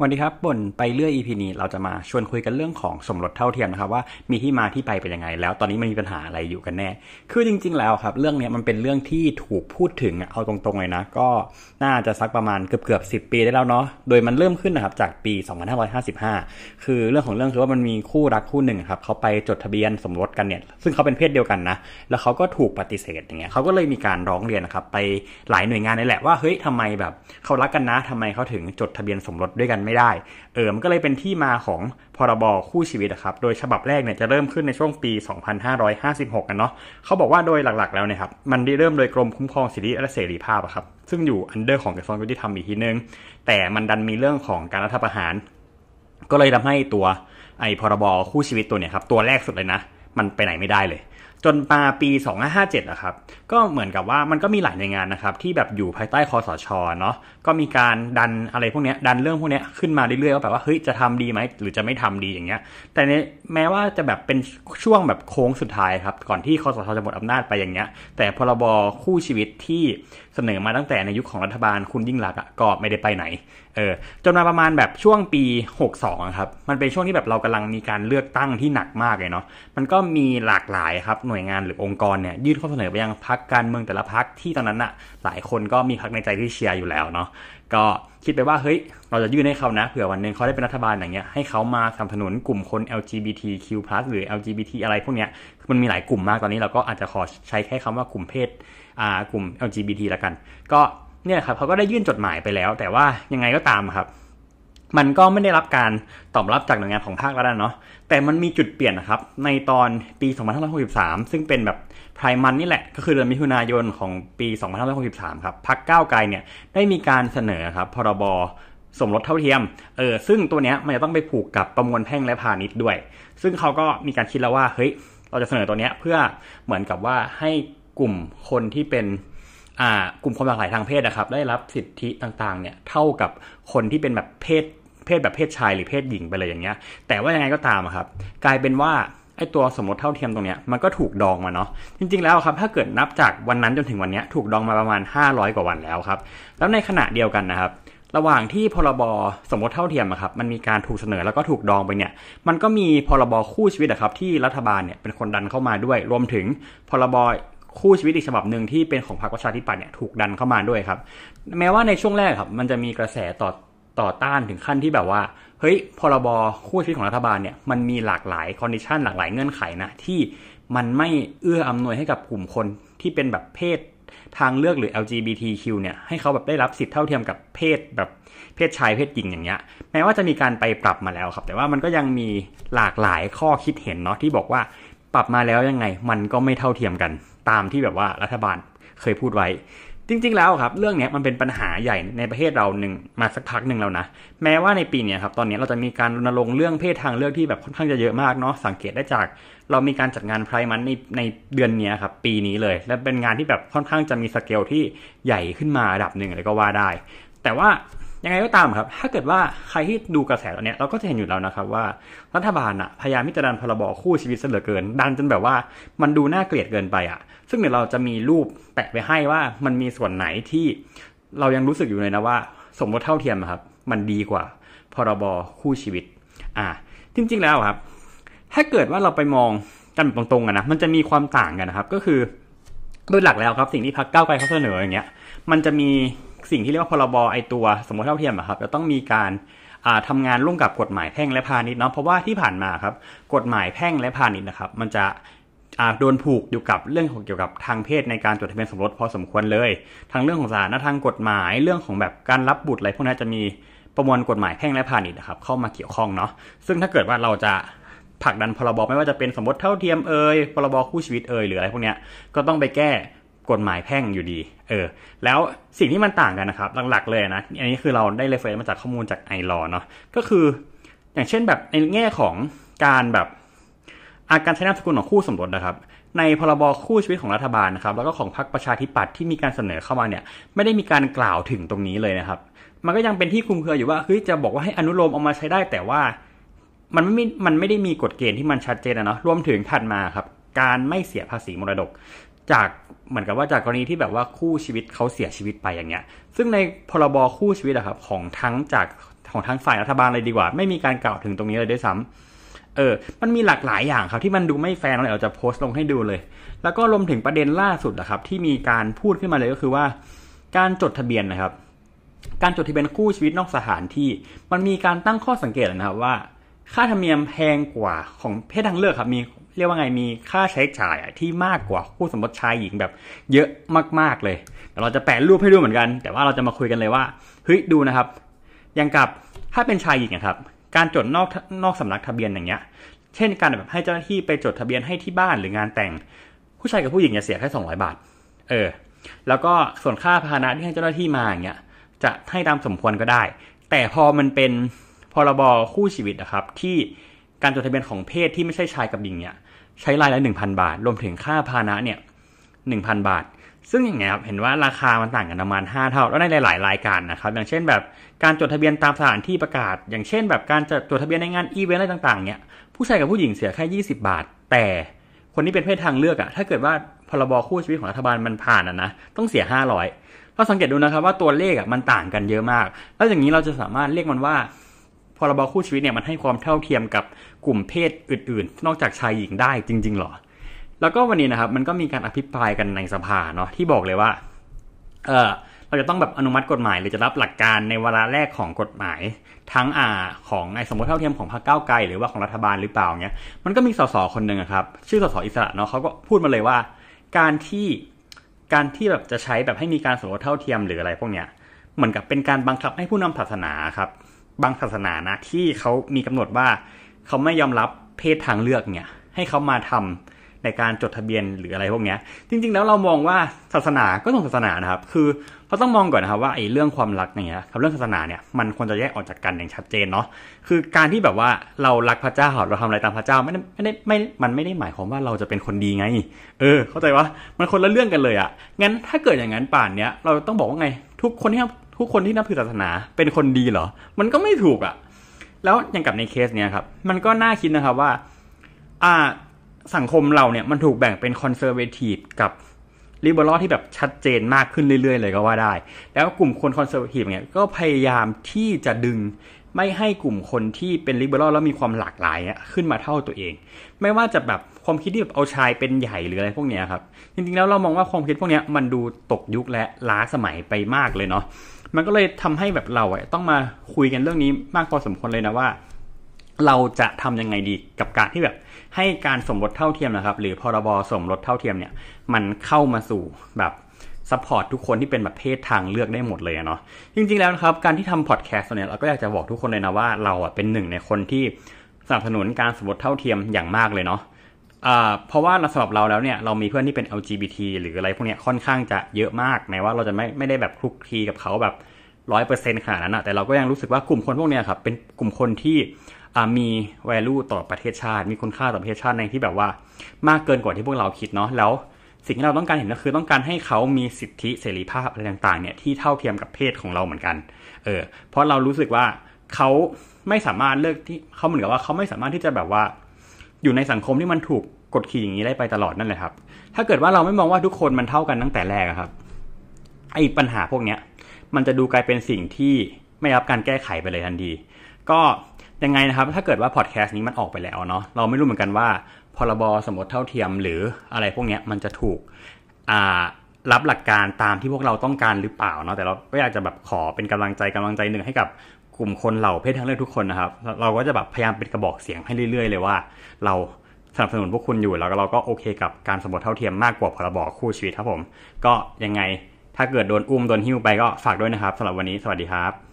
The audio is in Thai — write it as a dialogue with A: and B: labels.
A: วันนี้ครับบนไปเรื่อย EP นี้เราจะมาชวนคุยกันเรื่องของสมรสเท่าเทียมนะครับว่ามีที่มาที่ไปเป็นยังไง แล้วตอนนี้มันมีปัญหาอะไรอยู่กันแน่ คือจริง ๆ แล้วครับ เรื่องนี้มันเป็นเรื่องที่ถูกพูดถึงเอาตรงๆเลยนะ ก็น่าจะสักประมาณเกือบๆ10ปีได้แล้วเนาะโดยมันเริ่มขึ้นนะครับจากปี 2555 คือเรื่องของเรื่องคือว่ามันมีคู่รักคู่หนึ่งครับเขาไปจดทะเบียนสมรสกันเนี่ยซึ่งเขาเป็นเพศเดียวกันนะแล้วเขาก็ถูกปฏิเสธอย่างเงี้ยเขาก็เลยมีการร้องเรียนนะครับไปหลายหน่วยงานนี่แหละว่าเฮ้ยทำไมแบบเขารักกันนะทำไมเขาถึงจดทะเบียนสมรสด้วยกันไม่ได้ เออ มันก็เลยเป็นที่มาของพรบคู่ชีวิตนะครับ โดยฉบับแรกเนี่ยจะเริ่มขึ้นในช่วงปี 2556กันเนาะเขาบอกว่าโดยหลักๆแล้วเนี่ยครับ มันได้เริ่มโดยกรมคุ้มครองสิทธิและเสรีภาพครับ ซึ่งอยู่อันเดอร์ของกระทรวงยุติธรรมอีกทีนึง แต่มันดันมีเรื่องของการรัฐประหาร ก็เลยทำให้ตัวไอ้พรบคู่ชีวิตตัวเนี่ยครับ ตัวแรกสุดเลยนะ มันไปไหนไม่ได้เลย จนมาปี 2557นะครับก็เหมือนกับว่ามันก็มีหลายหน่วยงานนะครับที่แบบอยู่ภายใต้คอสชเนาะก็มีการดันอะไรพวกนี้ดันเรื่องพวกนี้ขึ้นมาเรื่อยๆว่าแบบว่าเฮ้ยจะทำดีไหมหรือจะไม่ทำดีอย่างเงี้ยแต่เนี้แม้ว่าจะแบบเป็นช่วงแบบโค้งสุดท้ายครับก่อนที่คอสชจะหมดอำนาจไปอย่างเงี้ยแต่พรบคู่ชีวิตที่เสนอมาตั้งแต่ในยุคของรัฐบาลคุณยิ่งรักก็ไม่ได้ไปไหนเออจนมาประมาณแบบช่วงปี 62ครับมันเป็นช่วงที่แบบเรากำลังมีการเลือกตั้งที่หนักมากเลยเนาะมันก็มีหลากหลายครับหน่วยงานหรือองค์กรเนี่ยยื่นข้อเสนอไปยังพักการเมืองแต่ละพักที่ตอนนั้นอะหลายคนก็มีพักในใจที่เชียร์อยู่แล้วเนาะก็คิดไปว่าเฮ้ยเราจะยื่นให้เขานะเผื่อวันหนึ่งเขาได้เป็นรัฐบาลอย่างเงี้ยให้เขามาสนับสนุนกลุ่มคน LGBTQ+ หรือ LGBT อะไรพวกเนี้ยมันมีหลายกลุ่มมากตอนนี้เราก็อาจจะขอใช้แค่คำว่ากลุ่มเพศอ่ากลุ่ม LGBT ละกัน ก็เนี่ยครับเขาก็ได้ยื่นจดหมายไปแล้ว แต่ว่ายังไงก็ตามครับ มันก็ไม่ได้รับการตอบรับจากหน่วยงานของภาครัฐเนาะ แต่มันมีจุดเปลี่ยนนะครับ ในตอนปี 2563 ซึ่งเป็นแบบไพรมันนี่แหละ ก็คือเดือนมิถุนายนของปี 2563 ครับ พักก้าวไกลเนี่ยได้มีการเสนอครับ พรบสมรสเท่าเทียม เออ ซึ่งตัวเนี้ยมันจะต้องไปผูกกับประมวลแพ่งและพาณิชย์ด้วย ซึ่งเขาก็มีการคิดแล้วว่า เฮ้ย เราจะเสนอตัวเนี้ยเพื่อเหมือนกับว่าให้กลุ่มคนที่เป็นอ่ากลุ่มคนหลากหลายทางเพศนะครับ ได้รับสิทธิต่างๆ เนี่ย เท่ากับคนที่เป็นแบบเพศ ศแบบเพศชายหรือเพศหญิงไปเลยอย่างเงี้ย แต่ว่ายังไงก็ตามครับ กลายเป็นว่าไอ้ตัวสมรสเท่าเทียมตรงเนี้ยมันก็ถูกดองมาเนาะจริง ๆแล้วครับถ้าเกิดนับจากวันนั้นจนถึงวันนี้ถูกดองมาประมาณ 500 กว่าวันแล้วครับ แล้วในขณะเดียวกันนะครับ ระหว่างที่พรบสมรสเท่าเทียมครับมันมีการถูกเสนอแล้วก็ถูกดองไปเนี่ย มันก็มีพรบคู่ชีวิตนะครับที่รัฐบาลเนี่ยเป็นคนดันเข้ามาด้วย รวมถึงพรบคู่ชีวิตอีกฉบับหนึ่งที่เป็นของพรรคประชาธิปัตย์เนี่ยถูกดันเข้ามาด้วยครับ แม้ว่าในช่วงแรกครับ มันจะมีกระแสต่อ ต่อต้านถึงขั้นที่แบบว่า เฮ้ยพรบคู่ชีวิตของรัฐบาลเนี่ยมันมีหลากหลาย condition หลากหลายเงื่อนไขนะที่มันไม่เอื้ออำนวยให้กับกลุ่มคนที่เป็นแบบเพศทางเลือกหรือ LGBTQ เนี่ยให้เขาแบบได้รับสิทธิเท่าเทียมกับเพศแบบเพศชายเพศหญิงอย่างเงี้ยแม้ว่าจะมีการไปปรับมาแล้วครับ แต่ว่ามันก็ยังมีหลากหลายข้อคิดเห็นเนาะที่บอกว่าปรับมาแล้วยังไง มันก็ไม่เท่าเทียมกัน ตามที่แบบว่ารัฐบาลเคยพูดไว้ จริง ๆ แล้วครับ เรื่องนี้มันเป็นปัญหาใหญ่ในประเทศเราหนึ่งมาสักพักหนึ่งแล้วนะ แม้ว่าในปีนี้ครับตอนนี้เราจะมีการรณรงค์เรื่องเพศทางเลือกที่แบบค่อนข้างจะเยอะมากเนาะสังเกตได้จาก เรามีการจัดงานไพร์มันในในเดือนนี้ครับปีนี้เลย และเป็นงานที่แบบค่อนข้างจะมีสเกลที่ใหญ่ขึ้นมาระดับหนึ่งเลยก็ว่าได้ แต่ว่า ยังไงก็ตามครับ ถ้าเกิดว่าใครที่ดูกระแสตอนนี้เราก็จะเห็นอยู่แล้วนะครับว่ารัฐบาลอะพยายามที่จะดันพรบคู่ชีวิตเสลือเกิน ดันจนแบบว่ามันดูน่าเกลียดเกินไปอะซึ่งเดี๋ยวเราจะมีรูปแปะไปให้ว่ามันมีส่วนไหนที่เรายังรู้สึกอยู่เลยนะว่า สมรสเท่าเทียมครับ มันดีกว่า พรบคู่ชีวิต อ่า จริงๆแล้วครับ ถ้าเกิดว่าเราไปมองกันตรงๆกันนะมันจะมีความต่างกันนะครับ ก็คือโดยหลักแล้วครับสิ่งที่พักเก้าไกลเขาเสนออย่างเงี้ย มันจะมี สิ่งที่เรียกว่าพรบไอตัวสมรสเท่าเทียมครับจะต้องมีการทำงานร่วมกับกฎหมายแพ่งและพาณิชย์เนาะเพราะว่าที่ผ่านมาครับกฎหมายแพ่งและพาณิชย์นะครับ มันจะโดนผูกอยู่กับเรื่องของเกี่ยวกับทางเพศในการจดทะเบียนสมรสพอสมควรเลยทั้งเรื่องของสถานะทางกฎหมายเรื่องของแบบการรับบุตรอะไรพวกนี้จะมีประมวลกฎหมายแพ่งและพาณิชย์นะครับเข้ามาเกี่ยวข้องเนาะซึ่งถ้าเกิดว่าเราจะผลักดันพรบไม่ว่าจะเป็นสมรสเท่าเทียมเอ่ยพรบคู่ชีวิตเอ่ยหรืออะไรพวกนี้ก็ต้องไปแก้ กฎหมายแพ่งอยู่ดี เออ แล้วสิ่งที่มันต่างกันนะครับ หลักๆเลยนะ อันนี้คือเราได้ reference มาจากข้อมูลจาก iLaw เนาะ ก็คือ อย่างเช่นแบบในแง่ของการแบบ อาการใช้นามสกุลของคู่สมรสนะครับ ในพรบคู่ชีวิตของรัฐบาลนะครับ แล้วก็ของพรรคประชาธิปัตย์ที่มีการเสนอเข้ามาเนี่ย ไม่ได้มีการกล่าวถึงตรงนี้เลยนะครับ มันก็ยังเป็นที่คุมเครืออยู่ว่า เฮ้ย จะบอกว่าให้อนุโลมออกมาใช้ได้ แต่ว่า มันไม่ มันไม่ได้มีกฎเกณฑ์ที่มันชัดเจนนะเนาะ รวมถึงถัดมาครับ การไม่เสียภาษีมรดก จากเหมือนกับว่าจากกรณีที่แบบว่าคู่ชีวิตเขาเสียชีวิตไปอย่างเงี้ย ซึ่งในพรบคู่ชีวิตอะครับของทั้งจากของทางฝ่ายรัฐบาลเลยดีกว่า ไม่มีการกล่าวถึงตรงนี้เลยด้วยซ้ำเออ มันมีหลากหลายอย่างครับที่มันดูไม่แฟร์เราจะโพสต์ลงให้ดูเลย แล้วก็รวมถึงประเด็นล่าสุดนะครับที่มีการพูดขึ้นมาเลยก็คือว่า การจดทะเบียนนะครับ การจดทะเบียนคู่ชีวิตนอกสถานที่ มันมีการตั้งข้อสังเกตนะครับว่า ค่าธรรมเนียมแพงกว่าของเพศทางเลือกครับมีเรียกว่าไงมีค่าใช้จ่ายที่มากกว่าคู่สมรสชายหญิงแบบเยอะมากๆเลยเดี๋ยวเราจะแปะรูปให้ดูเหมือนกัน แต่ว่าเราจะมาคุยกันเลยว่าเฮ้ยดูนะครับอย่างกับถ้าเป็นชายหญิงนะครับ การจดนอกนอกสำนักทะเบียนอย่างเงี้ย เช่นการแบบให้เจ้าหน้าที่ไปจดทะเบียนให้ที่บ้านหรืองานแต่ง ผู้ชายกับผู้หญิงจะเสียแค่สองร้อยบาท เออ แล้วก็ส่วนค่าพาหนะที่ให้เจ้าหน้าที่มาอย่างเงี้ยจะให้ตามสมควรก็ได้ แต่พอมันเป็น พรบคู่ชีวิตนะครับที่การจดทะเบียนของเพศที่ไม่ใช่ชายกับหญิงเนี่ยใช้รายละหนึ่งพันบาท รวมถึงค่าพาหนะเนี่ยหนึ่งพันบาท ซึ่งอย่างเงี้ยครับเห็นว่าราคามันต่างกันประมาณ 5 เท่า แล้วในหลาย ๆ รายการนะครับ อย่างเช่นแบบการจดทะเบียนตามสถานที่ประกาศ อย่างเช่น แบบการจดทะเบียนในงานอีเวนต์อะไรต่าง ๆเนี่ยผู้ชายกับผู้หญิงเสียแค่ 20 บาท แต่คนที่เป็นเพศทางเลือกอะถ้าเกิดว่าพรบคู่ชีวิตของรัฐบาลมันผ่านอะนะต้องเสีย 500เราสังเกตดูนะครับว่าตัวเลขอะมันต่างกันเยอะมาก แล้วอย่างนี้เราจะสามารถเรียกมันว่า รบคู่ชีวิตเนี่ยมันให้ความเท่าเทียมกับกลุ่มเพศอื่น ๆ นอกจากชายหญิงได้จริง ๆหรอ แล้วก็วันนี้นะครับมันก็มีการอภิปรายกันในสภาเนาะที่บอกเลยว่าเออเราจะต้องแบบอนุมัติกฎหมาย หรือจะรับหลักการในวาระแรกของกฎหมาย ทั้งอ่าของไอ้สมมติเท่าเทียมของพรรคก้าวไกลหรือว่าของรัฐบาลหรือเปล่าเงี้ยมันก็มีสสคนหนึ่งครับชื่อสสอิสระเนาะเขาก็พูดมาเลยว่า การที่การที่แบบจะใช้แบบให้มีการสมรสเท่าเทียมหรืออะไรพวกเนี้ยเหมือนกับเป็นการบังคับให้ผู้นำศาสนาครับ บางศาสนานะที่เขามีกำหนดว่าเขาไม่ยอมรับเพศทางเลือกเนี่ย ให้เขามาทำในการจดทะเบียนหรืออะไรพวกนี้จริง ๆ แล้วเรามองว่าศาสนาก็ต้องศาสนานะครับ คือเราต้องมองก่อนนะครับว่าไอ้เรื่องความรักเนี่ยกับเรื่องศาสนาเนี่ยมันควรจะแยกออกจากกันอย่างชัดเจนเนาะคือการที่แบบว่าเรารักพระเจ้าเราทำอะไรตามพระเจ้าไม่ได้ไม่ได้ไม่มันไม่ได้หมายความว่าเราจะเป็นคนดีไง เออ เข้าใจว่ามันคนละเรื่องกันเลยอะ่ะงั้นถ้าเกิดอย่างนั้นป่านเนี้ยเราต้องบอกว่าไง ทุกคนที่ ทุกคนที่นับถือศาสนาเป็นคนดีเหรอ มันก็ไม่ถูกอะ่ะ แล้วอย่างกับในเคสเนี้ยครับ มันก็น่าคิดนะครับว่า อ่าสังคมเราเนี่ยมันถูกแบ่งเป็น conservative กับ liberal ที่แบบชัดเจนมากขึ้นเรื่อยๆ เลยก็ว่าได้ แล้วกลุ่มคน conservative เนี่ยก็พยายามที่จะดึงไม่ให้กลุ่มคนที่เป็น liberal แล้วมีความหลากหลายเนี่ยขึ้นมาเท่าตัวเอง ไม่ว่าจะแบบความคิดที่แบบเอาชายเป็นใหญ่หรืออะไรพวกเนี้ยครับ จริงๆแล้วเรามองว่าความคิดพวกเนี้ยมันดูตกยุคและล้าสมัยไปมากเลยเนาะ มันก็เลยทำให้แบบเราอะต้องมาคุยกันเรื่องนี้มากพอสมควรเลยนะว่า เราจะทำยังไงดีกับการที่แบบให้การสมรสเท่าเทียมนะครับ หรือพรบสมรสเท่าเทียมเนี่ย มันเข้ามาสู่แบบ support ทุกคนที่เป็นแบบเพศทางเลือกได้หมดเลยเนาะจริง ๆแล้วนะครับ การที่ทำพอดแคสต์เนี่ยเราก็อยากจะบอกทุกคนเลยนะว่าเราอะเป็นหนึ่งในคนที่สนับสนุนการสมรสเท่าเทียมอย่างมากเลยเนาะ อ่าเพราะว่าสำหรับเราแล้วเนี่ยเรามีเพื่อนที่เป็น LGBT หรืออะไรพวกเนี้ยค่อนข้างจะเยอะมากแม้ว่าเราจะไม่ไม่ได้แบบคลุกคลีกับเขาแบบร้อยเปอร์เซ็นต์ขนาดนั้นอะแต่เราก็ยังรู้สึกว่ากลุ่มคนพวกเนี้ยครับเป็นกลุ่มคนที่มี value ต่อประเทศชาติ มีคุณค่าต่อประเทศชาติในที่แบบว่า มากเกินกว่าที่พวกเราคิดเนาะแล้วสิ่งที่เราต้องการเห็นก็คือต้องการให้เขามีสิทธิเสรีภาพอะไรต่างๆเนี่ยที่เท่าเทียมกับเพศของเราเหมือนกันเออเพราะเรารู้สึกว่าเขาไม่สามารถเลือกที่เขาเหมือนกับว่าเขาไม่สามารถที่จะแบบว่า อยู่ในสังคมที่มันถูกกดขี่อย่างนี้ได้ไปตลอดนั่นแหละครับ ถ้าเกิดว่าเราไม่มองว่าทุกคนมันเท่ากันตั้งแต่แรกครับ ไอ้ปัญหาพวกเนี้ย มันจะดูกลายเป็นสิ่งที่ไม่รับการแก้ไขไปเลยทันที ก็ยังไงนะครับ ถ้าเกิดว่าพอดแคสต์นี้มันออกไปแล้วเนาะ เราไม่รู้เหมือนกันว่า พรบสมรสเท่าเทียมหรืออะไรพวกนี้มันจะถูกรับหลักการตามที่พวกเราต้องการหรือเปล่าเนาะ แต่เราก็อยากจะแบบขอเป็นกำลังใจกำลังใจหนึ่งให้กับ กลุ่มคนเหล่าเพศทางเลือกทุกคนนะครับ เราก็จะแบบพยายามเป็นกระบอกเสียงให้เรื่อย ๆ เลยว่า เราสนับสนุนพวกคุณอยู่แล้วเราก็โอเคกับการสมรสเท่าเทียมมากกว่าพรบคู่ชีวิตครับผม ก็ยังไงถ้าเกิดโดนอุ้มโดนหิ้วไปก็ฝากด้วยนะครับสำหรับวันนี้สวัสดีครับ